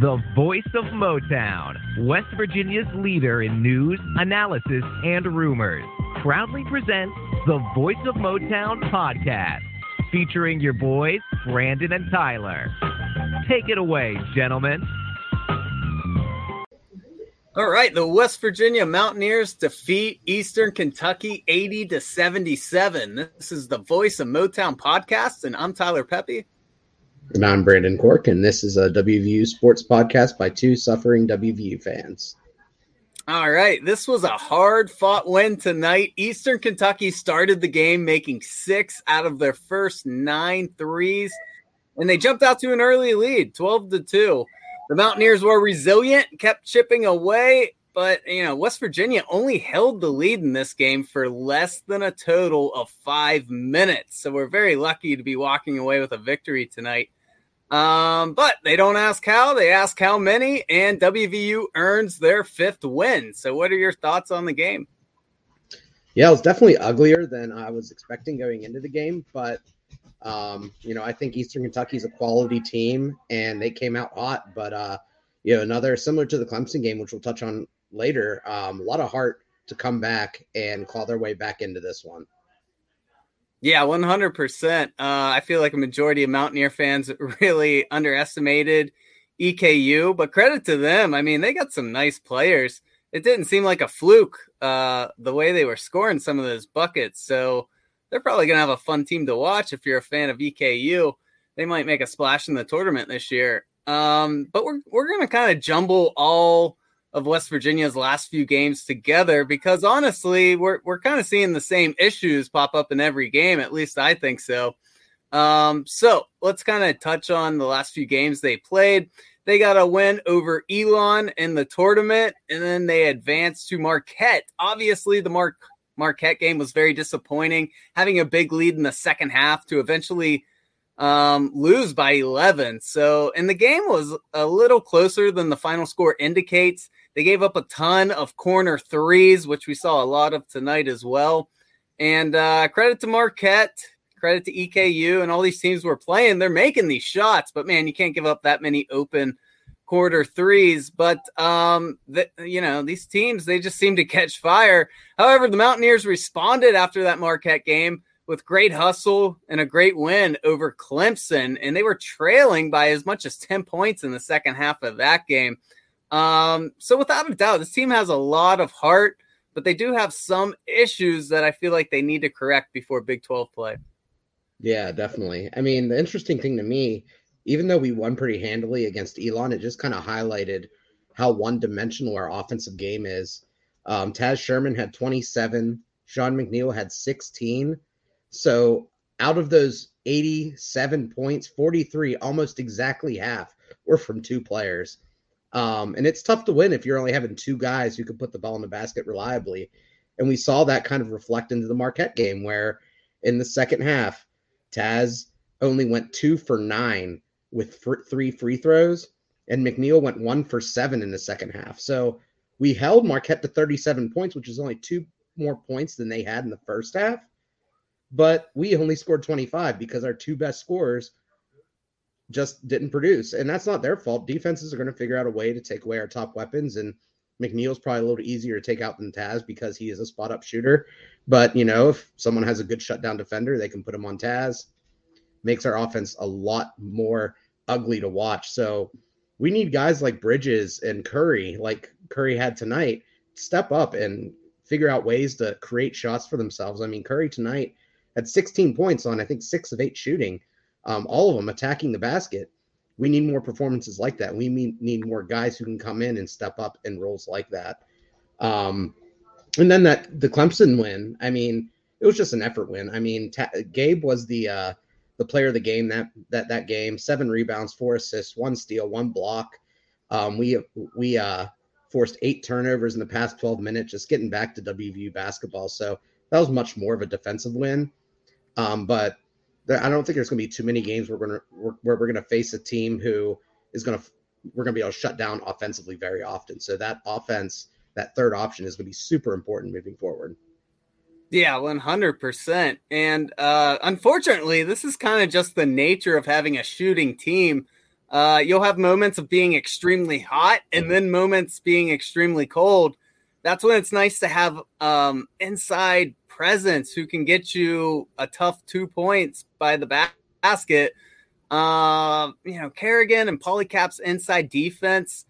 the voice of Motown, West Virginia's leader in news, analysis, and rumors, proudly presents the Voice of Motown podcast, featuring your boys, Brandon and Tyler. Take it away, gentlemen. All right, the West Virginia Mountaineers defeat Eastern Kentucky 80 to 77. This is the Voice of Motown podcast, and I'm Tyler Pepe. And I'm Brandon Cork, and this is a WVU sports podcast by two suffering WVU fans. All right, this was a hard fought win tonight. Eastern Kentucky started the game making six out of their first nine threes, and they jumped out to an early lead, 12 to 2. The Mountaineers were resilient, kept chipping away, but you know, West Virginia only held the lead in this game for less than a total of five minutes. So we're very lucky to be walking away with a victory tonight. Um, but they don't ask how, they ask how many, and WVU earns their fifth win. So, what are your thoughts on the game? Yeah, it was definitely uglier than I was expecting going into the game, but um, you know, I think Eastern Kentucky is a quality team and they came out hot, but uh, you know, another similar to the Clemson game, which we'll touch on later, um, a lot of heart to come back and claw their way back into this one. Yeah, 100%. Uh, I feel like a majority of Mountaineer fans really underestimated EKU, but credit to them. I mean, they got some nice players. It didn't seem like a fluke uh, the way they were scoring some of those buckets. So they're probably going to have a fun team to watch if you're a fan of EKU. They might make a splash in the tournament this year. Um, but we're, we're going to kind of jumble all of West Virginia's last few games together because honestly, we're we're kind of seeing the same issues pop up in every game. At least I think so. Um, so let's kind of touch on the last few games they played. They got a win over Elon in the tournament, and then they advanced to Marquette. Obviously, the Mar- Marquette game was very disappointing, having a big lead in the second half to eventually um, lose by 11. So, and the game was a little closer than the final score indicates. They gave up a ton of corner threes, which we saw a lot of tonight as well. And uh, credit to Marquette, credit to EKU, and all these teams were playing. They're making these shots, but man, you can't give up that many open quarter threes. But um, the, you know, these teams they just seem to catch fire. However, the Mountaineers responded after that Marquette game with great hustle and a great win over Clemson, and they were trailing by as much as ten points in the second half of that game. Um, so without a doubt, this team has a lot of heart, but they do have some issues that I feel like they need to correct before Big 12 play. Yeah, definitely. I mean, the interesting thing to me, even though we won pretty handily against Elon, it just kind of highlighted how one dimensional our offensive game is. Um, Taz Sherman had 27, Sean McNeil had 16. So out of those 87 points, 43, almost exactly half, were from two players. Um, and it's tough to win if you're only having two guys who can put the ball in the basket reliably. And we saw that kind of reflect into the Marquette game, where in the second half, Taz only went two for nine with three free throws, and McNeil went one for seven in the second half. So we held Marquette to 37 points, which is only two more points than they had in the first half. But we only scored 25 because our two best scorers just didn't produce. And that's not their fault. Defenses are going to figure out a way to take away our top weapons. And McNeil's probably a little easier to take out than Taz because he is a spot up shooter. But, you know, if someone has a good shutdown defender, they can put him on Taz. Makes our offense a lot more ugly to watch. So we need guys like Bridges and Curry, like Curry had tonight, step up and figure out ways to create shots for themselves. I mean, Curry tonight had 16 points on, I think, six of eight shooting um, all of them attacking the basket. We need more performances like that. We need more guys who can come in and step up in roles like that. Um, and then that the Clemson win. I mean, it was just an effort win. I mean, ta- Gabe was the uh, the player of the game that that that game. Seven rebounds, four assists, one steal, one block. Um, we we uh, forced eight turnovers in the past 12 minutes, just getting back to WVU basketball. So that was much more of a defensive win. Um, but I don't think there's going to be too many games where we're going to where we're going to face a team who is going to we're going to be able to shut down offensively very often. So that offense, that third option, is going to be super important moving forward. Yeah, one hundred percent. And uh, unfortunately, this is kind of just the nature of having a shooting team. Uh, you'll have moments of being extremely hot and then moments being extremely cold. That's when it's nice to have um, inside presence who can get you a tough two points by the basket. Uh, you know, Carrigan and Paulicap's inside defense,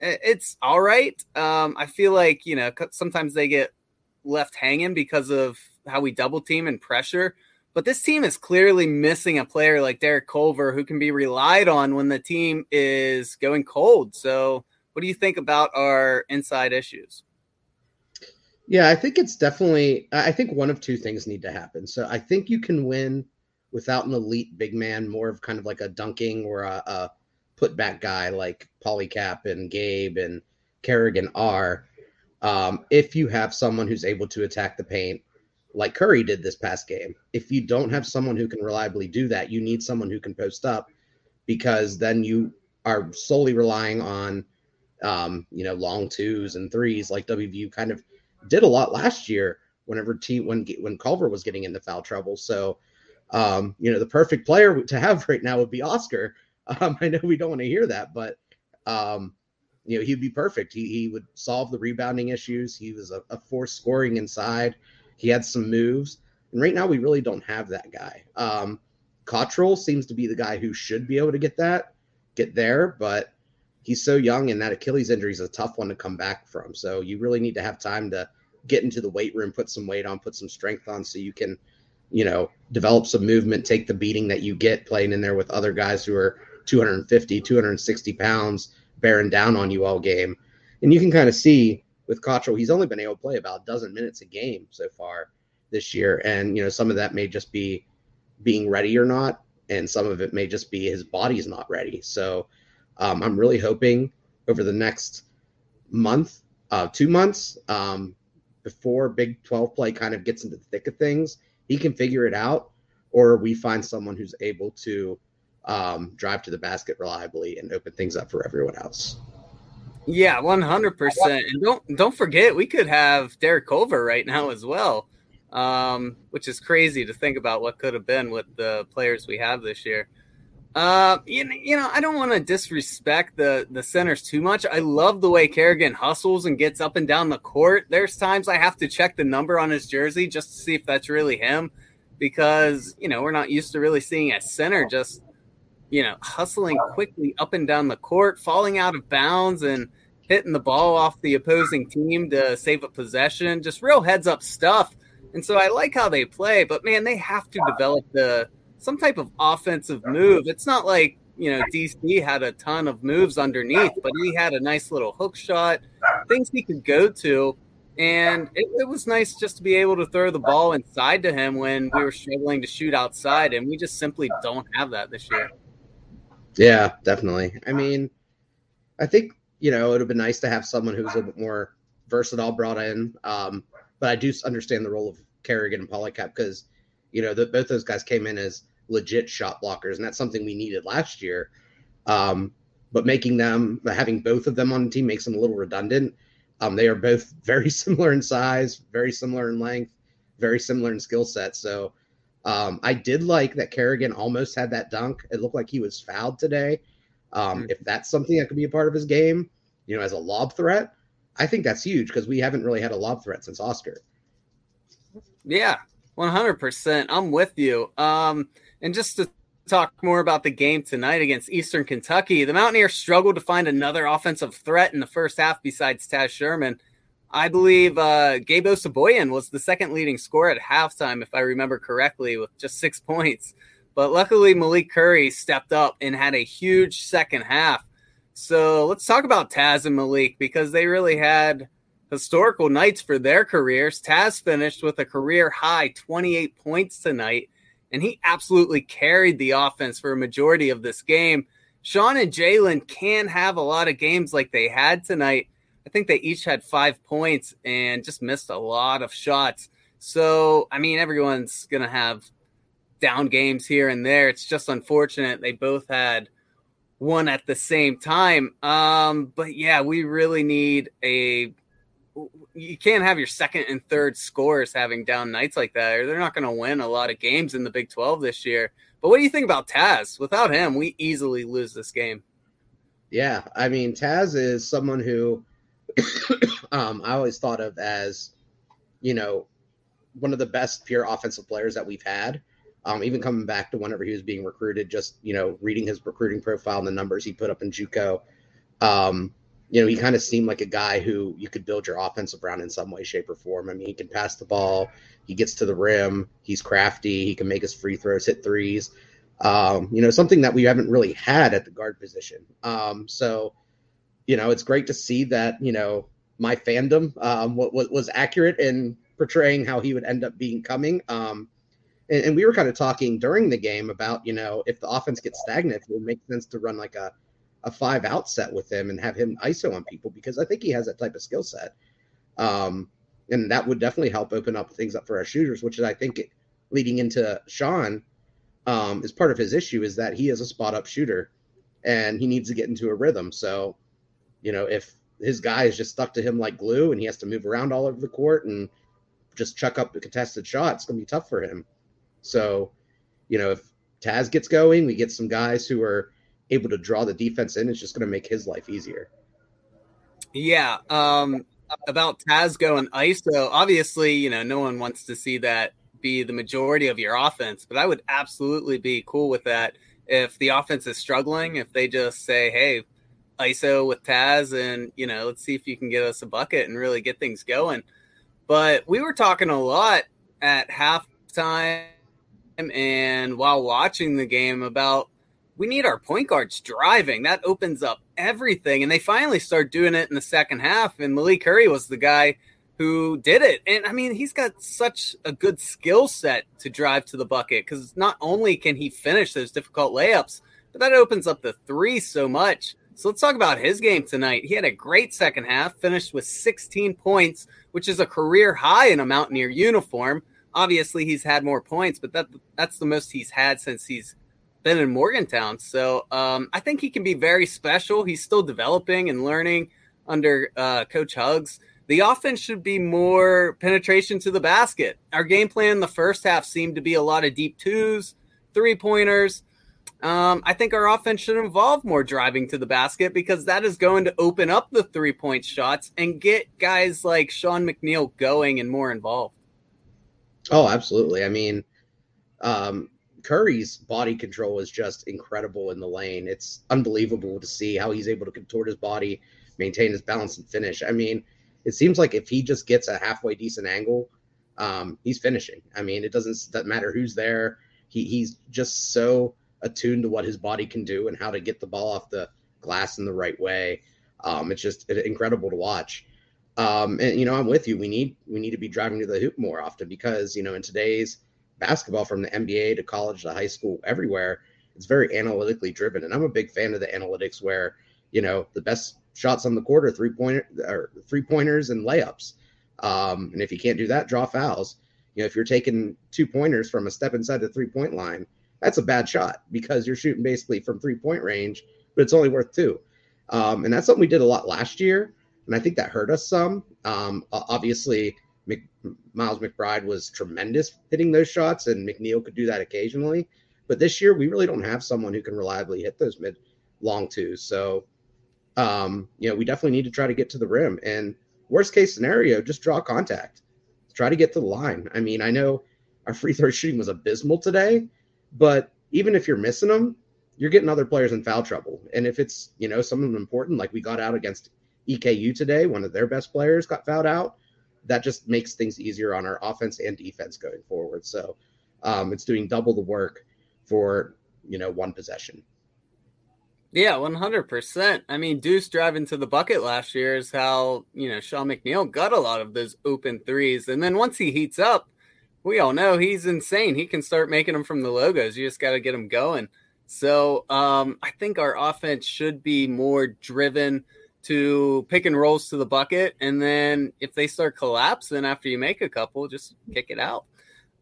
it's all right. Um, I feel like, you know, sometimes they get left hanging because of how we double team and pressure. But this team is clearly missing a player like Derek Culver who can be relied on when the team is going cold. So, what do you think about our inside issues? Yeah, I think it's definitely. I think one of two things need to happen. So, I think you can win without an elite big man, more of kind of like a dunking or a, a putback guy like Paulicap and Gabe and Carrigan are. Um, if you have someone who's able to attack the paint like Curry did this past game. If you don't have someone who can reliably do that, you need someone who can post up because then you are solely relying on um, you know, long twos and threes like WVU kind of did a lot last year whenever T when when Culver was getting into foul trouble. So um, you know, the perfect player to have right now would be Oscar. Um, I know we don't want to hear that, but um, you know, he'd be perfect. He he would solve the rebounding issues. He was a, a force scoring inside. He had some moves, and right now we really don't have that guy. Um, Cottrell seems to be the guy who should be able to get that, get there, but he's so young, and that Achilles injury is a tough one to come back from. So you really need to have time to get into the weight room, put some weight on, put some strength on, so you can, you know, develop some movement, take the beating that you get playing in there with other guys who are 250, 260 pounds bearing down on you all game. And you can kind of see with Cottrell, he's only been able to play about a dozen minutes a game so far this year. And, you know, some of that may just be being ready or not. And some of it may just be his body's not ready. So um, I'm really hoping over the next month, uh, two months, um, before Big 12 play kind of gets into the thick of things, he can figure it out, or we find someone who's able to um, drive to the basket reliably and open things up for everyone else. Yeah, one hundred percent. And don't don't forget, we could have Derek Culver right now as well, um, which is crazy to think about what could have been with the players we have this year. Uh, you, know, you know, I don't want to disrespect the the centers too much. I love the way Carrigan hustles and gets up and down the court. There's times I have to check the number on his jersey just to see if that's really him, because you know we're not used to really seeing a center just you know, hustling quickly up and down the court, falling out of bounds and hitting the ball off the opposing team to save a possession, just real heads up stuff. And so I like how they play, but man, they have to develop the some type of offensive move. It's not like, you know, DC had a ton of moves underneath, but he had a nice little hook shot, things he could go to. And it, it, was nice just to be able to throw the ball inside to him when we were struggling to shoot outside. And we just simply don't have that this year. Yeah, definitely. I mean, I think you know it would have been nice to have someone who's a little bit more versatile brought in. Um, but I do understand the role of Carrigan and Paulicap because you know the, both those guys came in as legit shot blockers, and that's something we needed last year. Um, but making them having both of them on the team makes them a little redundant. Um, they are both very similar in size, very similar in length, very similar in skill set. So um, I did like that Carrigan almost had that dunk. It looked like he was fouled today. Um, mm-hmm. If that's something that could be a part of his game, you know, as a lob threat, I think that's huge because we haven't really had a lob threat since Oscar. Yeah, 100%. I'm with you. Um, and just to talk more about the game tonight against Eastern Kentucky, the Mountaineers struggled to find another offensive threat in the first half besides Taz Sherman. I believe uh, Gabe Osabuohien was the second leading scorer at halftime, if I remember correctly, with just six points. But luckily, Malik Curry stepped up and had a huge second half. So let's talk about Taz and Malik because they really had historical nights for their careers. Taz finished with a career high 28 points tonight, and he absolutely carried the offense for a majority of this game. Sean and Jalen can have a lot of games like they had tonight I think they each had five points and just missed a lot of shots. So, I mean, everyone's going to have down games here and there. It's just unfortunate they both had one at the same time. Um, but yeah, we really need a. You can't have your second and third scores having down nights like that, or they're not going to win a lot of games in the Big 12 this year. But what do you think about Taz? Without him, we easily lose this game. Yeah, I mean, Taz is someone who um, I always thought of as, you know, one of the best pure offensive players that we've had. Um, even coming back to whenever he was being recruited, just you know, reading his recruiting profile and the numbers he put up in JUCO, um, you know, he kind of seemed like a guy who you could build your offensive around in some way, shape, or form. I mean, he can pass the ball, he gets to the rim, he's crafty, he can make his free throws, hit threes. Um, you know, something that we haven't really had at the guard position. Um, so, you know, it's great to see that you know my fandom um, was, was accurate in portraying how he would end up being coming. Um, and, and we were kind of talking during the game about you know if the offense gets stagnant, it would make sense to run like a a five out set with him and have him ISO on people because I think he has that type of skill set. Um, and that would definitely help open up things up for our shooters, which is I think it, leading into Sean um, is part of his issue is that he is a spot up shooter and he needs to get into a rhythm. So, you know, if his guy is just stuck to him like glue and he has to move around all over the court and just chuck up the contested shot, it's going to be tough for him. So, you know, if Taz gets going, we get some guys who are able to draw the defense in, it's just going to make his life easier. Yeah. Um, about Taz going ISO, obviously, you know, no one wants to see that be the majority of your offense, but I would absolutely be cool with that if the offense is struggling, if they just say, hey, ISO with Taz and, you know, let's see if you can get us a bucket and really get things going. But we were talking a lot at halftime and while watching the game about we need our point guards driving. That opens up everything. And they finally start doing it in the second half. And Malik Curry was the guy who did it. And I mean, he's got such a good skill set to drive to the bucket because not only can he finish those difficult layups, but that opens up the three so much. So let's talk about his game tonight. He had a great second half, finished with 16 points, which is a career high in a Mountaineer uniform. Obviously, he's had more points, but that that's the most he's had since he's been in Morgantown. So um, I think he can be very special. He's still developing and learning under uh, Coach Hugs. The offense should be more penetration to the basket. Our game plan in the first half seemed to be a lot of deep twos, three pointers. Um, I think our offense should involve more driving to the basket because that is going to open up the three point shots and get guys like Sean McNeil going and more involved. Oh, absolutely. I mean, um, Curry's body control is just incredible in the lane. It's unbelievable to see how he's able to contort his body, maintain his balance, and finish. I mean, it seems like if he just gets a halfway decent angle, um, he's finishing. I mean, it doesn't, doesn't matter who's there. He, he's just so attuned to what his body can do and how to get the ball off the glass in the right way. Um, it's just incredible to watch. Um, and you know, I'm with you. We need we need to be driving to the hoop more often because you know in today's basketball from the NBA to college to high school, everywhere, it's very analytically driven. And I'm a big fan of the analytics where, you know, the best shots on the court are three pointer or three pointers and layups. Um, and if you can't do that, draw fouls. You know, if you're taking two pointers from a step inside the three point line, that's a bad shot because you're shooting basically from three point range, but it's only worth two. Um, and that's something we did a lot last year. And I think that hurt us some. Um, obviously, Mc, Miles McBride was tremendous hitting those shots, and McNeil could do that occasionally. But this year, we really don't have someone who can reliably hit those mid long twos. So, um, you know, we definitely need to try to get to the rim. And worst case scenario, just draw contact, try to get to the line. I mean, I know our free throw shooting was abysmal today, but even if you're missing them, you're getting other players in foul trouble. And if it's, you know, something important, like we got out against EKU today, one of their best players got fouled out that just makes things easier on our offense and defense going forward. So um, it's doing double the work for you know one possession. Yeah, one hundred percent. I mean, Deuce driving to the bucket last year is how you know Sean McNeil got a lot of those open threes, and then once he heats up, we all know he's insane. He can start making them from the logos. You just got to get him going. So um, I think our offense should be more driven to pick and rolls to the bucket. And then if they start collapsing after you make a couple, just kick it out.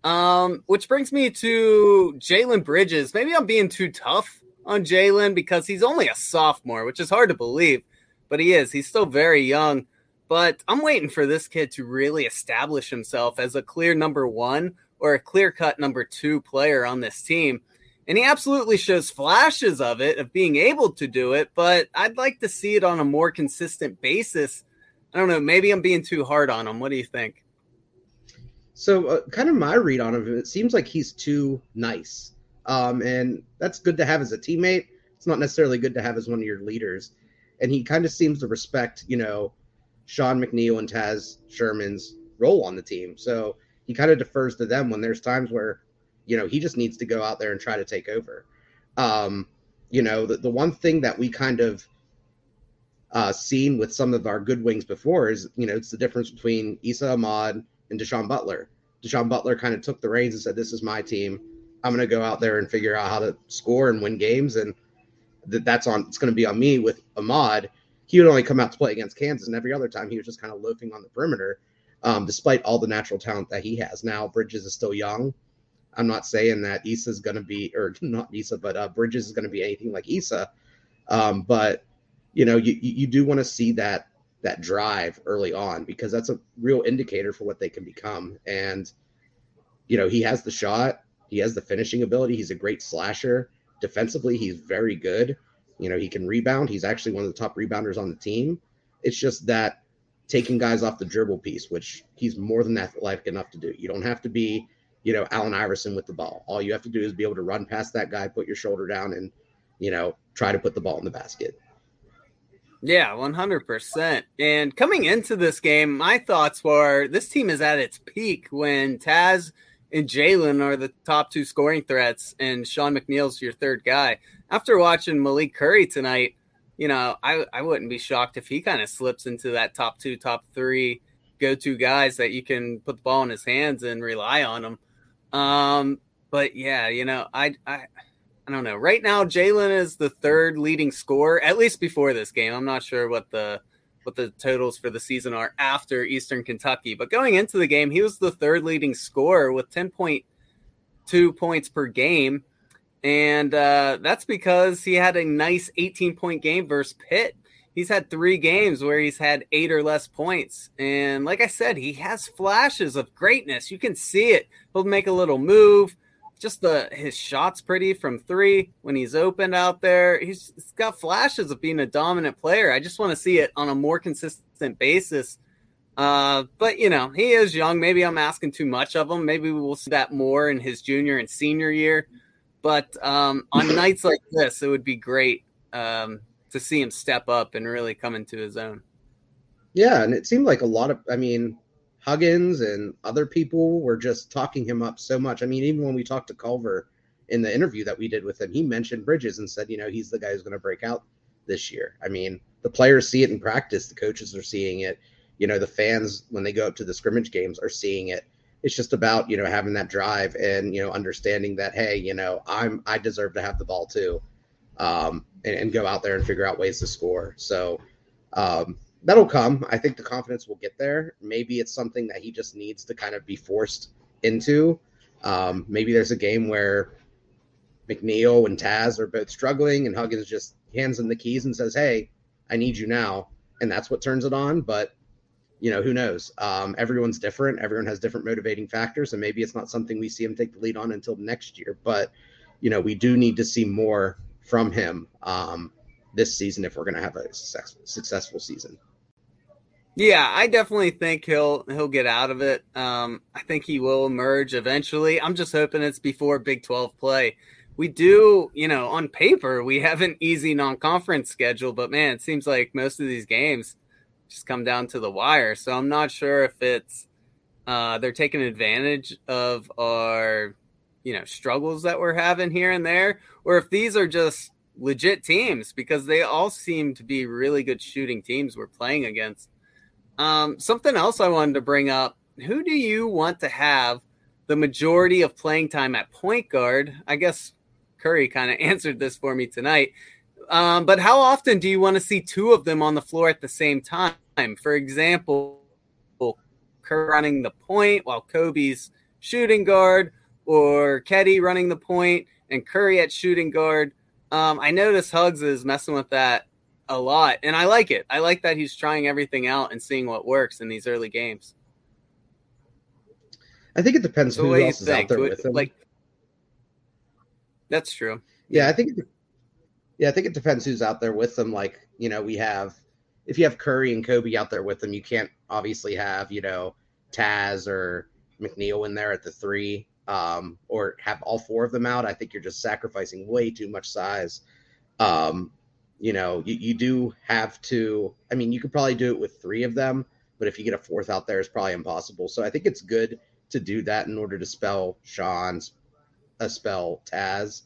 Um, which brings me to Jalen Bridges. Maybe I'm being too tough on Jalen because he's only a sophomore, which is hard to believe, but he is. He's still very young. But I'm waiting for this kid to really establish himself as a clear number one or a clear cut number two player on this team. And he absolutely shows flashes of it, of being able to do it, but I'd like to see it on a more consistent basis. I don't know. Maybe I'm being too hard on him. What do you think? So, uh, kind of my read on him, it seems like he's too nice. Um, and that's good to have as a teammate. It's not necessarily good to have as one of your leaders. And he kind of seems to respect, you know, Sean McNeil and Taz Sherman's role on the team. So he kind of defers to them when there's times where, you know, he just needs to go out there and try to take over. Um, you know, the, the one thing that we kind of uh, seen with some of our good wings before is, you know, it's the difference between Esa Ahmad and Da'Sean Butler. Da'Sean Butler kind of took the reins and said, This is my team. I'm going to go out there and figure out how to score and win games. And that that's on, it's going to be on me with Ahmad. He would only come out to play against Kansas, and every other time he was just kind of loafing on the perimeter, um, despite all the natural talent that he has. Now, Bridges is still young. I'm not saying that Esa is going to be, or not Esa, but uh, Bridges is going to be anything like Esa. Um, but you know, you you do want to see that that drive early on because that's a real indicator for what they can become. And you know, he has the shot, he has the finishing ability, he's a great slasher. Defensively, he's very good. You know, he can rebound. He's actually one of the top rebounders on the team. It's just that taking guys off the dribble piece, which he's more than athletic enough to do. You don't have to be, you know, Allen Iverson with the ball. All you have to do is be able to run past that guy, put your shoulder down, and, you know, try to put the ball in the basket. Yeah, 100%. And coming into this game, my thoughts were this team is at its peak when Taz and Jalen are the top two scoring threats, and Sean McNeil's your third guy. After watching Malik Curry tonight, you know, I, I wouldn't be shocked if he kind of slips into that top two, top three go to guys that you can put the ball in his hands and rely on them. Um, but yeah, you know, I, I, I don't know. Right now, Jalen is the third leading scorer, at least before this game. I'm not sure what the what the totals for the season are after Eastern Kentucky, but going into the game, he was the third leading scorer with 10.2 points per game, and uh, that's because he had a nice 18 point game versus Pitt. He's had three games where he's had eight or less points. And like I said, he has flashes of greatness. You can see it. He'll make a little move just the his shots pretty from three when he's open out there. He's, he's got flashes of being a dominant player. I just want to see it on a more consistent basis. Uh, but you know, he is young. Maybe I'm asking too much of him. Maybe we will see that more in his junior and senior year. But um, on nights like this, it would be great um, to see him step up and really come into his own. Yeah, and it seemed like a lot of. I mean, Huggins and other people were just talking him up so much. I mean, even when we talked to Culver in the interview that we did with him, he mentioned Bridges and said, you know, he's the guy who's going to break out this year. I mean, the players see it in practice, the coaches are seeing it. You know, the fans when they go up to the scrimmage games are seeing it. It's just about you know having that drive and you know understanding that hey, you know, I'm I deserve to have the ball too, um, and, and go out there and figure out ways to score. So um, that'll come. I think the confidence will get there. Maybe it's something that he just needs to kind of be forced into. Um, maybe there's a game where McNeil and Taz are both struggling, and Huggins just hands him the keys and says, "Hey, I need you now," and that's what turns it on. But you know, who knows? Um, everyone's different. Everyone has different motivating factors, and maybe it's not something we see him take the lead on until next year. But you know, we do need to see more from him um, this season if we're going to have a success, successful season. Yeah, I definitely think he'll he'll get out of it. Um, I think he will emerge eventually. I'm just hoping it's before Big 12 play. We do, you know, on paper we have an easy non-conference schedule, but man, it seems like most of these games just come down to the wire. So I'm not sure if it's uh, they're taking advantage of our, you know, struggles that we're having here and there, or if these are just legit teams because they all seem to be really good shooting teams we're playing against. Um, something else I wanted to bring up: Who do you want to have the majority of playing time at point guard? I guess Curry kind of answered this for me tonight. Um, but how often do you want to see two of them on the floor at the same time? For example, Curry running the point while Kobe's shooting guard, or Keddy running the point and Curry at shooting guard. Um, I notice Hugs is messing with that a lot, and I like it. I like that he's trying everything out and seeing what works in these early games. I think it depends so who else is out there with him. Like, That's true. Yeah, I think. Yeah, I think it depends who's out there with them. Like, you know, we have if you have Curry and Kobe out there with them, you can't obviously have you know Taz or McNeil in there at the three, um, or have all four of them out. I think you're just sacrificing way too much size. Um, you know, you, you do have to. I mean, you could probably do it with three of them, but if you get a fourth out there, it's probably impossible. So I think it's good to do that in order to spell Sean's, a spell Taz,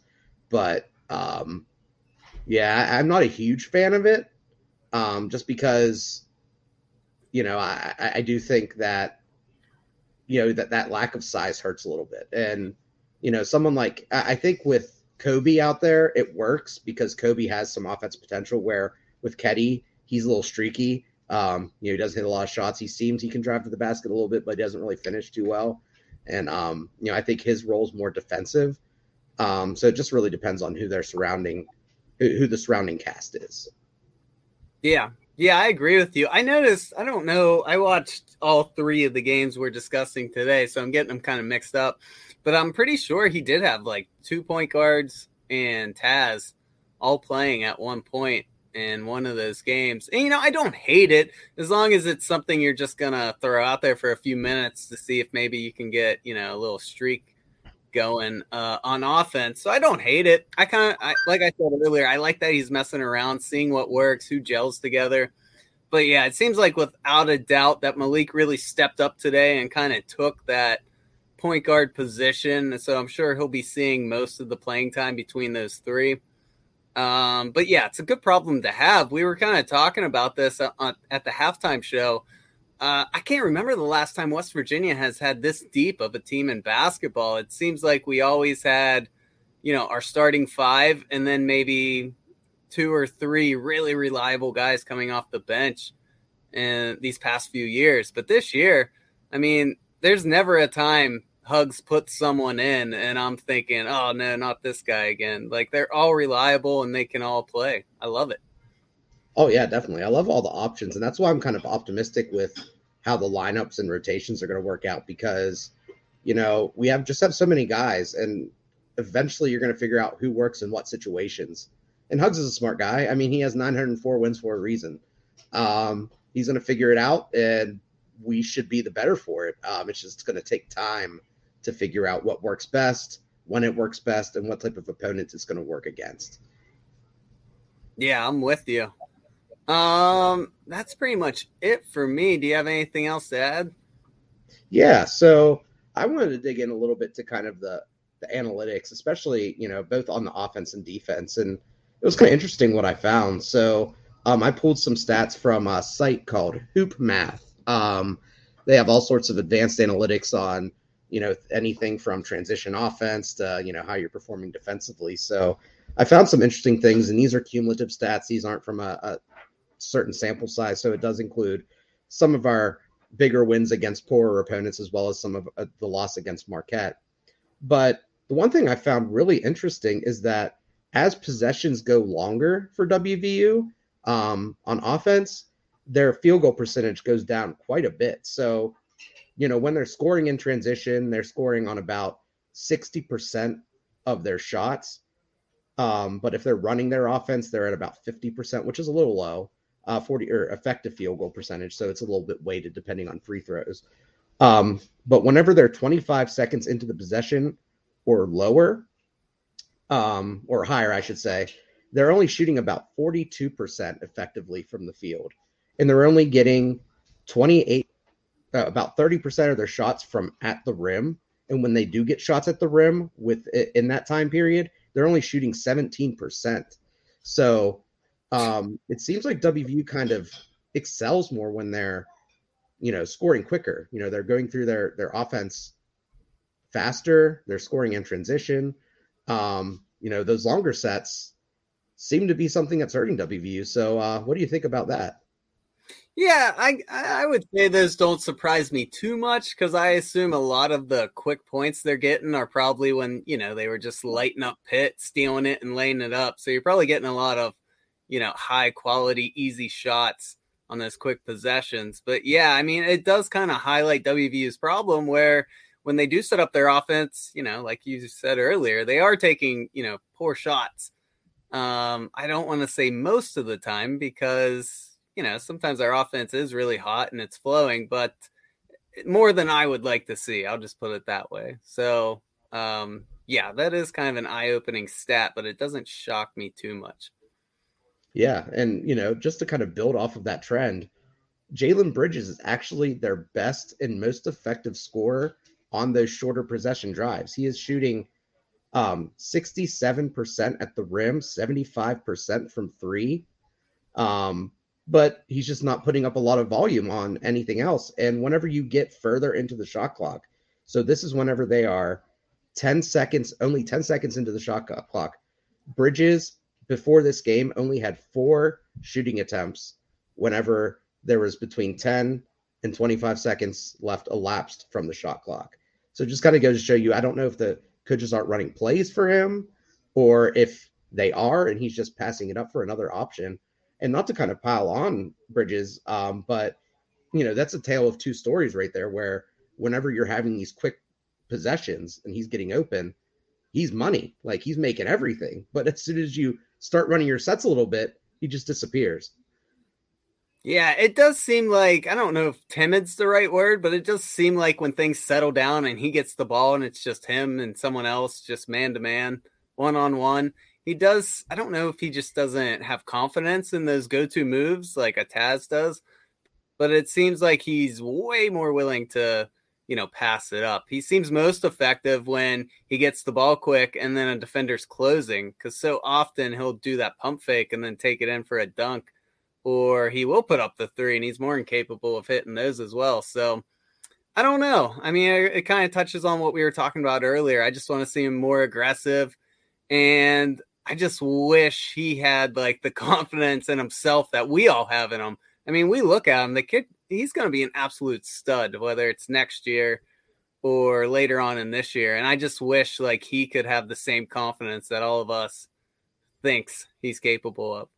but um, yeah, I'm not a huge fan of it, um, just because you know I, I do think that you know that that lack of size hurts a little bit, and you know someone like I think with Kobe out there it works because Kobe has some offense potential. Where with Ketty he's a little streaky. Um, you know, he doesn't hit a lot of shots. He seems he can drive to the basket a little bit, but he doesn't really finish too well. And um, you know, I think his role is more defensive. Um, so it just really depends on who they're surrounding, who the surrounding cast is. Yeah, yeah, I agree with you. I noticed. I don't know. I watched all three of the games we're discussing today, so I'm getting them kind of mixed up. But I'm pretty sure he did have like two point guards and Taz all playing at one point in one of those games. And, you know, I don't hate it as long as it's something you're just going to throw out there for a few minutes to see if maybe you can get, you know, a little streak going uh, on offense. So I don't hate it. I kind of, like I said earlier, I like that he's messing around, seeing what works, who gels together. But yeah, it seems like without a doubt that Malik really stepped up today and kind of took that point guard position. So I'm sure he'll be seeing most of the playing time between those three. Um, but yeah, it's a good problem to have. We were kind of talking about this at, at the halftime show. Uh, I can't remember the last time West Virginia has had this deep of a team in basketball. It seems like we always had, you know, our starting five and then maybe two or three really reliable guys coming off the bench in these past few years. But this year, I mean, there's never a time Hugs puts someone in, and I'm thinking, oh no, not this guy again. Like they're all reliable and they can all play. I love it. Oh yeah, definitely. I love all the options, and that's why I'm kind of optimistic with how the lineups and rotations are going to work out because you know we have just have so many guys, and eventually you're going to figure out who works in what situations. And Hugs is a smart guy. I mean, he has 904 wins for a reason. Um, he's going to figure it out, and we should be the better for it. Um, it's just going to take time to figure out what works best, when it works best, and what type of opponent it's going to work against. Yeah, I'm with you. Um, that's pretty much it for me. Do you have anything else to add? Yeah, so I wanted to dig in a little bit to kind of the the analytics, especially you know both on the offense and defense, and it was kind of interesting what I found. So um, I pulled some stats from a site called Hoop Math. Um, they have all sorts of advanced analytics on you know anything from transition offense to you know how you're performing defensively. So I found some interesting things, and these are cumulative stats. These aren't from a, a certain sample size, so it does include some of our bigger wins against poorer opponents as well as some of uh, the loss against Marquette. But the one thing I found really interesting is that as possessions go longer for WVU um, on offense, their field goal percentage goes down quite a bit. So you know, when they're scoring in transition, they're scoring on about 60% of their shots. Um, but if they're running their offense, they're at about 50%, which is a little low, uh, 40 or effective field goal percentage. So it's a little bit weighted depending on free throws. Um, but whenever they're 25 seconds into the possession or lower, um, or higher, I should say, they're only shooting about 42% effectively from the field. And they're only getting 28 uh, about 30% of their shots from at the rim. And when they do get shots at the rim with in that time period, they're only shooting 17%. So um, it seems like WVU kind of excels more when they're, you know, scoring quicker. You know, they're going through their their offense faster. They're scoring in transition. Um, you know, those longer sets seem to be something that's hurting WVU. So, uh, what do you think about that? Yeah, I I would say those don't surprise me too much because I assume a lot of the quick points they're getting are probably when you know they were just lighting up Pitt, stealing it, and laying it up. So you're probably getting a lot of you know high quality, easy shots on those quick possessions. But yeah, I mean it does kind of highlight WVU's problem where when they do set up their offense, you know, like you said earlier, they are taking, you know, poor shots. Um, I don't want to say most of the time because, you know, sometimes our offense is really hot and it's flowing, but more than I would like to see. I'll just put it that way. So, um, yeah, that is kind of an eye opening stat, but it doesn't shock me too much. Yeah. And, you know, just to kind of build off of that trend, Jalen Bridges is actually their best and most effective scorer on those shorter possession drives. He is shooting um, 67% at the rim, 75% from three. Um, but he's just not putting up a lot of volume on anything else. And whenever you get further into the shot clock, so this is whenever they are 10 seconds, only 10 seconds into the shot clock, Bridges before this game only had four shooting attempts whenever there was between 10 and 25 seconds left elapsed from the shot clock. So just kind of goes to show you I don't know if the coaches aren't running plays for him or if they are and he's just passing it up for another option. And not to kind of pile on Bridges, um, but you know, that's a tale of two stories right there where whenever you're having these quick possessions and he's getting open, he's money. Like he's making everything. But as soon as you start running your sets a little bit, he just disappears. Yeah, it does seem like I don't know if timid's the right word, but it does seem like when things settle down and he gets the ball and it's just him and someone else, just man to man, one on one. He does. I don't know if he just doesn't have confidence in those go to moves like a Taz does, but it seems like he's way more willing to, you know, pass it up. He seems most effective when he gets the ball quick and then a defender's closing because so often he'll do that pump fake and then take it in for a dunk or he will put up the three and he's more incapable of hitting those as well. So I don't know. I mean, it, it kind of touches on what we were talking about earlier. I just want to see him more aggressive. And I just wish he had like the confidence in himself that we all have in him. I mean, we look at him, the kid, he's going to be an absolute stud, whether it's next year or later on in this year. And I just wish like he could have the same confidence that all of us thinks he's capable of.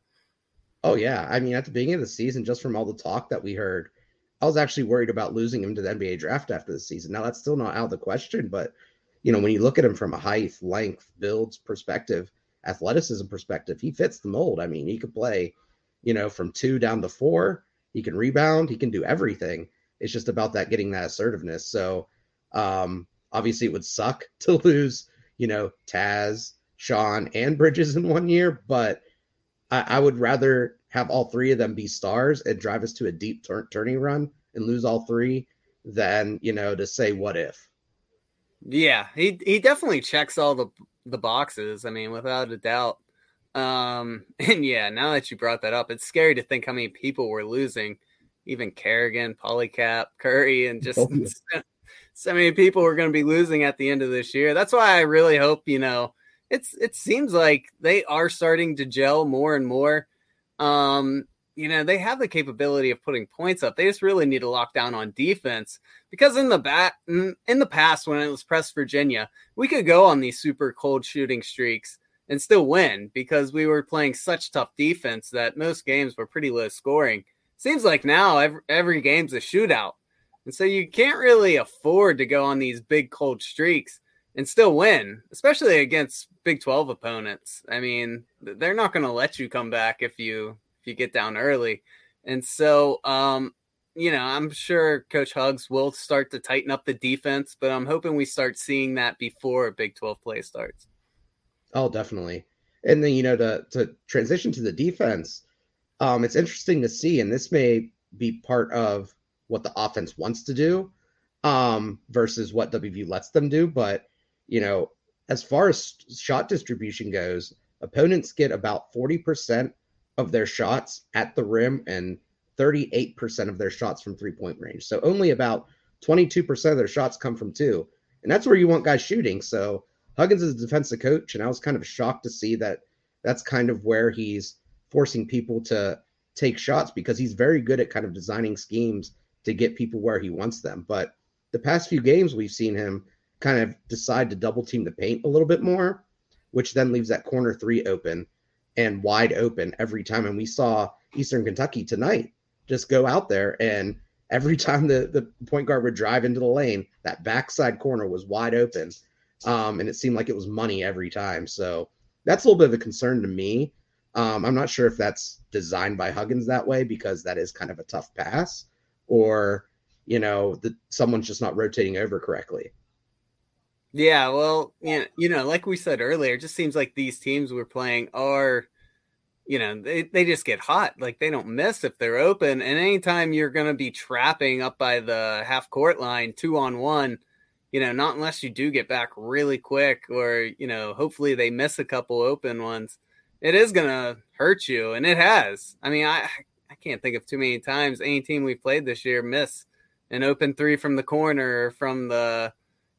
Oh yeah, I mean at the beginning of the season, just from all the talk that we heard, I was actually worried about losing him to the NBA draft after the season. Now that's still not out of the question, but you know when you look at him from a height, length, builds perspective, athleticism perspective, he fits the mold. I mean, he could play, you know, from two down to four. He can rebound. He can do everything. It's just about that getting that assertiveness. So um, obviously, it would suck to lose, you know, Taz, Sean, and Bridges in one year, but I, I, would rather have all three of them be stars and drive us to a deep tur- turning run and lose all three than you know to say what if. Yeah, he he definitely checks all the the boxes. I mean, without a doubt. Um, and yeah, now that you brought that up, it's scary to think how many people we're losing. Even Carrigan, Paulicap, Curry, and just oh, so, so many people we're going to be losing at the end of this year. That's why I really hope you know it's it seems like they are starting to gel more and more. Um, you know, they have the capability of putting points up. They just really need to lock down on defense because in the bat in the past when it was press Virginia, we could go on these super cold shooting streaks and still win because we were playing such tough defense that most games were pretty low scoring. Seems like now every, every game's a shootout. And so you can't really afford to go on these big cold streaks and still win, especially against Big 12 opponents. I mean, they're not going to let you come back if you if you get down early. And so um you know, I'm sure Coach Hugs will start to tighten up the defense, but I'm hoping we start seeing that before Big 12 play starts. Oh, definitely. And then, you know, to, to transition to the defense, um, it's interesting to see, and this may be part of what the offense wants to do um, versus what WVU lets them do. But you know, as far as shot distribution goes, opponents get about 40% of their shots at the rim and 38% of their shots from three point range. So only about 22% of their shots come from two. And that's where you want guys shooting. So Huggins is a defensive coach, and I was kind of shocked to see that that's kind of where he's forcing people to take shots because he's very good at kind of designing schemes to get people where he wants them. But the past few games we've seen him kind of decide to double team the paint a little bit more, which then leaves that corner three open and wide open every time. And we saw Eastern Kentucky tonight just go out there and every time the, the point guard would drive into the lane, that backside corner was wide open. Um, and it seemed like it was money every time. So that's a little bit of a concern to me. Um, I'm not sure if that's designed by Huggins that way because that is kind of a tough pass, or you know that someone's just not rotating over correctly. Yeah, well, you know, like we said earlier, it just seems like these teams we're playing are, you know, they, they just get hot. Like they don't miss if they're open. And anytime you're going to be trapping up by the half court line, two on one, you know, not unless you do get back really quick or, you know, hopefully they miss a couple open ones. It is going to hurt you. And it has. I mean, I, I can't think of too many times any team we played this year miss an open three from the corner from the,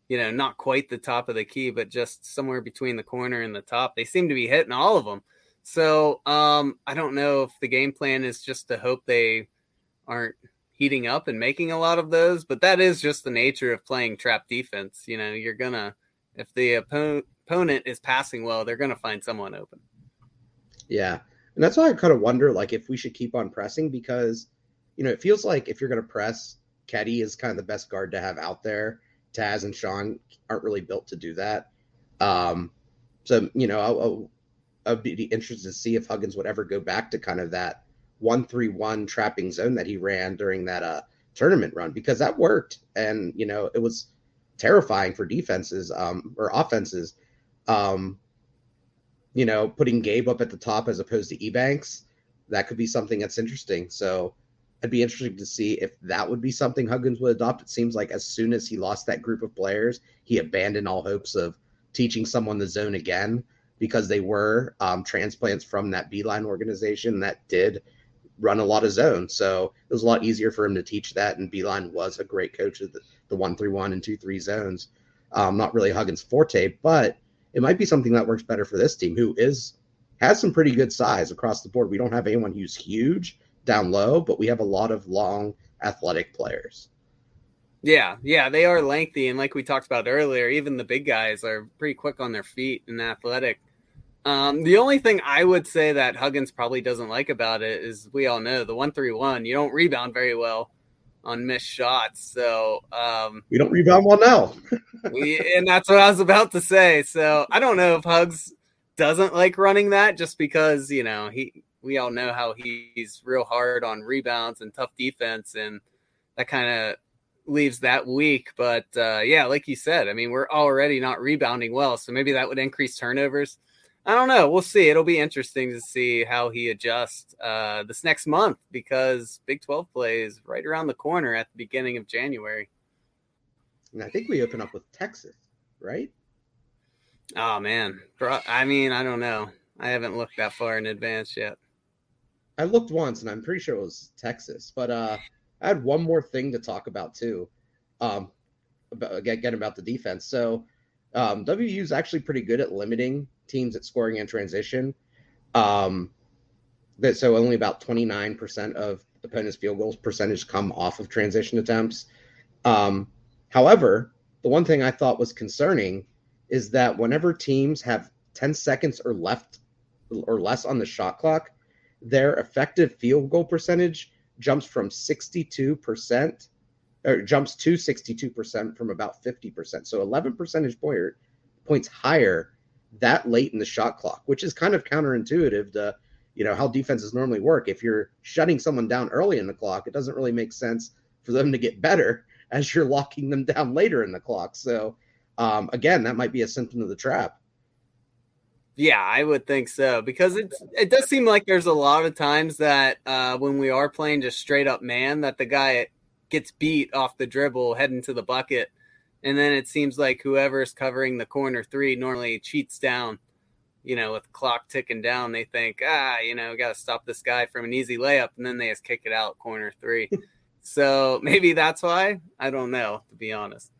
you know, not quite the top of the key, but just somewhere between the corner and the top. They seem to be hitting all of them. So um, I don't know if the game plan is just to hope they aren't heating up and making a lot of those, but that is just the nature of playing trap defense. You know, you're gonna if the opponent opponent is passing well, they're gonna find someone open. Yeah, and that's why I kind of wonder, like, if we should keep on pressing because, you know, it feels like if you're gonna press, Keddy is kind of the best guard to have out there Taz and Sean aren't really built to do that. Um, so you know, I'll, I'll, I'll, be interested to see if Huggins would ever go back to kind of that one three one trapping zone that he ran during that uh, tournament run because that worked, and you know, it was terrifying for defenses um, or offenses. Um, you know, putting Gabe up at the top as opposed to Ebanks, that could be something that's interesting. So I'd be interested to see if that would be something Huggins would adopt. It seems like as soon as he lost that group of players, he abandoned all hopes of teaching someone the zone again because they were um, transplants from that Beilein organization that did run a lot of zones. So it was a lot easier for him to teach that. And Beilein was a great coach of the, the one three one and two three zones. Um, not really Huggins' forte, but it might be something that works better for this team, who is has some pretty good size across the board. We don't have anyone who's huge, down low, but we have a lot of long athletic players. Yeah, yeah, they are lengthy, and like we talked about earlier, even the big guys are pretty quick on their feet and athletic. Um, the only thing I would say that Huggins probably doesn't like about it is we all know the one three one. You don't rebound very well on missed shots, so um, we don't rebound well now. we, and that's what I was about to say. So I don't know if Hugs doesn't like running that just because you know he we all know how he's real hard on rebounds and tough defense, and that kind of leaves that weak. But uh, yeah, like you said, I mean, we're already not rebounding well, so maybe that would increase turnovers. I don't know. We'll see. It'll be interesting to see how he adjusts uh, this next month because Big 12 plays right around the corner at the beginning of January. And I think we open up with Texas, right? Oh, man. I mean, I don't know. I haven't looked that far in advance yet. I looked once, and I'm pretty sure it was Texas. But uh, I had one more thing to talk about too. Um, about, again about the defense. So um, WU is actually pretty good at limiting teams at scoring in transition. Um, that so only about 29% of opponents' field goals percentage come off of transition attempts. Um, however, the one thing I thought was concerning is that whenever teams have 10 seconds or left or less on the shot clock, their effective field goal percentage jumps from 62% or jumps to 62% from about 50%. So 11 percentage point, points higher that late in the shot clock, which is kind of counterintuitive to you know how defenses normally work. If you're shutting someone down early in the clock, it doesn't really make sense for them to get better as you're locking them down later in the clock. So um, again, that might be a symptom of the trap. Yeah, I would think so because it it does seem like there's a lot of times that uh, when we are playing just straight up man, that the guy gets beat off the dribble heading to the bucket, and then it seems like whoever's covering the corner three normally cheats down. You know, with clock ticking down, they think, ah, you know, we got to stop this guy from an easy layup, and then they just kick it out corner three. so maybe that's why. I don't know, to be honest.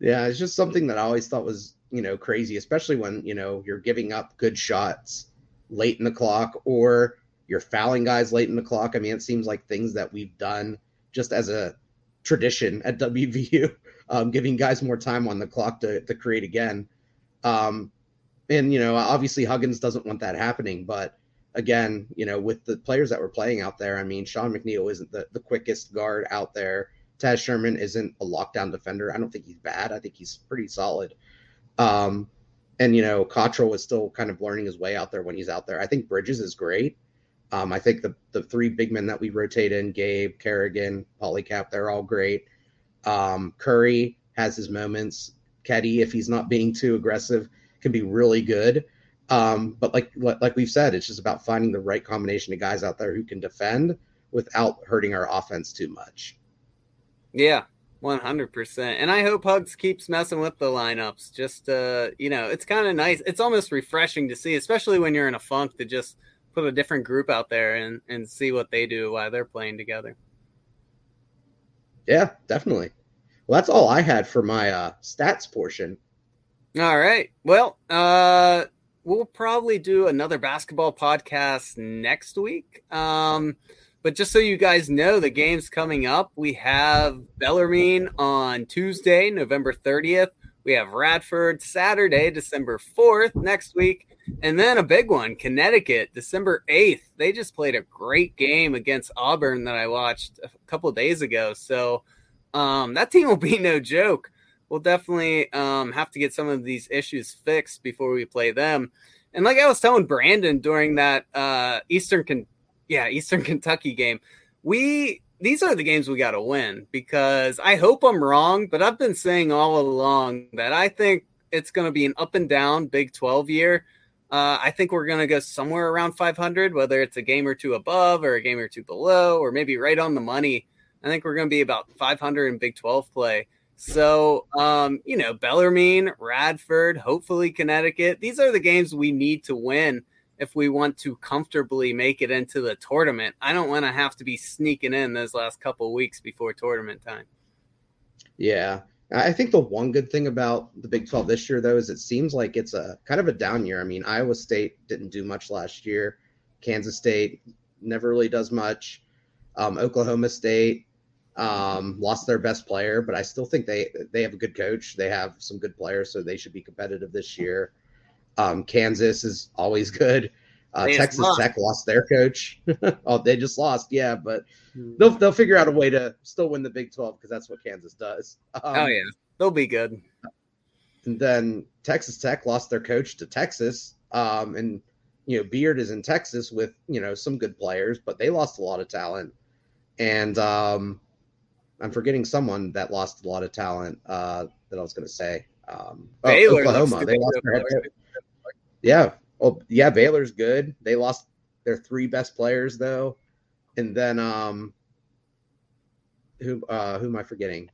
Yeah, it's just something that I always thought was you know crazy, especially when you know you're giving up good shots late in the clock or you're fouling guys late in the clock. I mean, it seems like things that we've done just as a tradition at WVU, um, giving guys more time on the clock to, to create again. Um, and you know, obviously Huggins doesn't want that happening, but again, you know, with the players that were playing out there, I mean, Sean McNeil isn't the, the quickest guard out there. Taz Sherman isn't a lockdown defender. I don't think he's bad. I think he's pretty solid. Um, and you know, Cottrell is still kind of learning his way out there when he's out there. I think Bridges is great. Um, I think the the three big men that we rotate in, Gabe, Carrigan, Paulicap, they're all great. Um, Curry has his moments. Ketty, if he's not being too aggressive, can be really good. Um, but like like we've said, it's just about finding the right combination of guys out there who can defend without hurting our offense too much. Yeah, one hundred percent. And I hope Hugs keeps messing with the lineups. Just uh, you know, it's kind of nice. It's almost refreshing to see, especially when you're in a funk, to just put a different group out there and and see what they do while they're playing together. Yeah, definitely. Well, that's all I had for my uh, stats portion. All right. Well, uh, we'll probably do another basketball podcast next week. Um, but just so you guys know, the game's coming up. We have Bellarmine on Tuesday, November 30th. We have Radford Saturday, December 4th next week. And then a big one, Connecticut, December 8th. They just played a great game against Auburn that I watched a couple days ago. So um, that team will be no joke we'll definitely um, have to get some of these issues fixed before we play them. And like I was telling Brandon during that uh, Eastern, Con- yeah, Eastern Kentucky game, we these are the games we got to win because I hope I'm wrong, but I've been saying all along that I think it's going to be an up and down Big 12 year. Uh, I think we're going to go somewhere around 500, whether it's a game or two above or a game or two below, or maybe right on the money. I think we're going to be about 500 in Big 12 play. So, um, you know, Bellarmine, Radford, hopefully Connecticut. These are the games we need to win if we want to comfortably make it into the tournament. I don't want to have to be sneaking in those last couple weeks before tournament time. Yeah. I think the one good thing about the Big 12 this year, though, is it seems like it's a kind of a down year. I mean, Iowa State didn't do much last year. Kansas State never really does much. Um, Oklahoma State um, lost their best player, but I still think they they have a good coach. They have some good players, so they should be competitive this year. Um, Kansas is always good. Uh, Texas lost. Tech lost their coach. oh, they just lost, yeah, but hmm. they'll they'll figure out a way to still win the Big Twelve because that's what Kansas does. Um, oh yeah, they'll be good. And then Texas Tech lost their coach to Texas, um, and you know Beard is in Texas with you know some good players, but they lost a lot of talent. And um, I'm forgetting someone that lost a lot of talent uh, that I was going to say. Um, oh, Oklahoma. They lost their head coach. Yeah. Oh, yeah. Baylor's good. They lost their three best players though, and then um, who uh, who am I forgetting?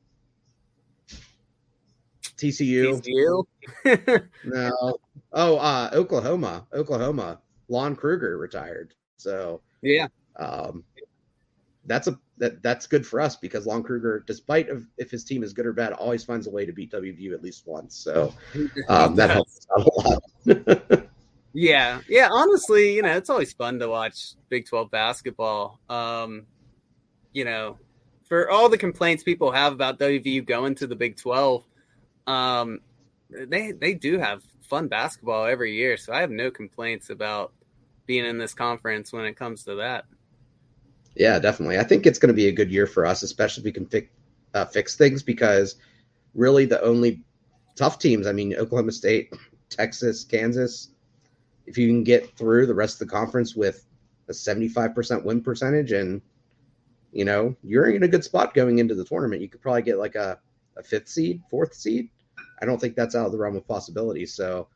TCU. TCU. no. Oh, uh, Oklahoma. Oklahoma. Lon Kruger retired. So yeah. Um, that's a that that's good for us because Lon Kruger, despite of if his team is good or bad, always finds a way to beat WVU at least once. So um, that helps out a lot. yeah, yeah. Honestly, you know, it's always fun to watch Big Twelve basketball. Um, you know, for all the complaints people have about WVU going to the Big Twelve, um, they they do have fun basketball every year. So I have no complaints about being in this conference when it comes to that. Yeah, definitely. I think it's going to be a good year for us, especially if we can fix, uh, fix things because really the only tough teams, I mean, Oklahoma State, Texas, Kansas, if you can get through the rest of the conference with a 75% win percentage and you know, you're in a good spot going into the tournament. You could probably get like a, a fifth seed, fourth seed. I don't think that's out of the realm of possibility. So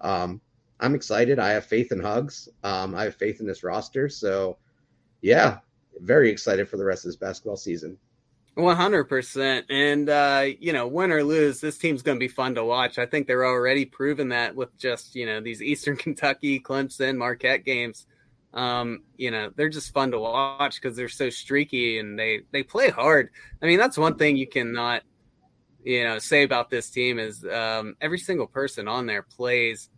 um, I'm excited. I have faith in Hugs. Um, I have faith in this roster. So yeah, very excited for the rest of this basketball season. 100%. And, uh, you know, win or lose, this team's going to be fun to watch. I think they're already proven that with just, you know, these Eastern Kentucky, Clemson, Marquette games. Um, you know, they're just fun to watch because they're so streaky and they, they play hard. I mean, that's one thing you cannot, you know, say about this team is um, every single person on there plays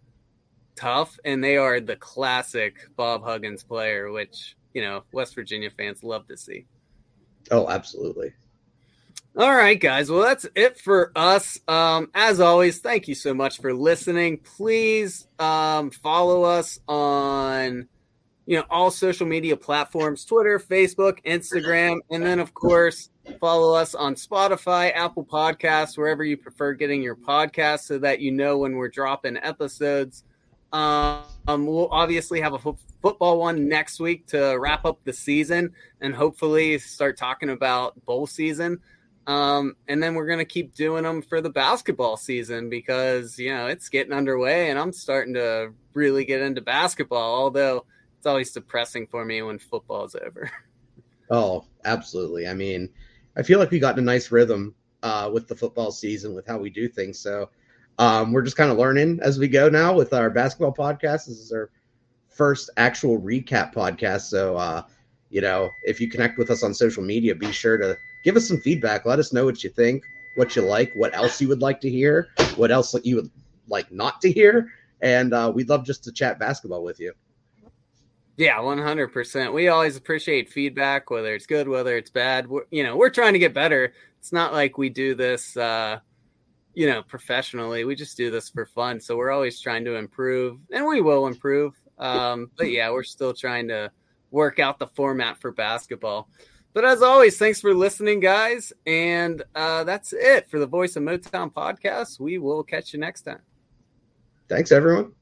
tough and they are the classic Bob Huggins player, which you know West Virginia fans love to see. Oh, absolutely. All right, guys. Well, that's it for us. Um, as always, thank you so much for listening. Please um, follow us on you know, all social media platforms Twitter, Facebook, Instagram. And then, of course, follow us on Spotify, Apple Podcasts, wherever you prefer getting your podcasts so that you know when we're dropping episodes. Um, we'll obviously have a fo- football one next week to wrap up the season and hopefully start talking about bowl season. Um, and then we're going to keep doing them for the basketball season because, you know, it's getting underway and I'm starting to really get into basketball, although it's always depressing for me when football's over. Oh, absolutely. I mean, I feel like we got in a nice rhythm uh, with the football season with how we do things. So um, we're just kind of learning as we go now with our basketball podcast. This is our first actual recap podcast. So, uh, you know, if you connect with us on social media, be sure to give us some feedback. Let us know what you think, what you like, what else you would like to hear, what else you would like not to hear. And uh, we'd love just to chat basketball with you. Yeah, 100%. We always appreciate feedback, whether it's good, whether it's bad. We're, you know, we're trying to get better. It's not like we do this, uh, you know, professionally. We just do this for fun. So we're always trying to improve, and we will improve. Um, but yeah, we're still trying to work out the format for basketball. But as always, thanks for listening, guys. And uh, that's it for the Voice of Motown podcast. We will catch you next time. Thanks, everyone.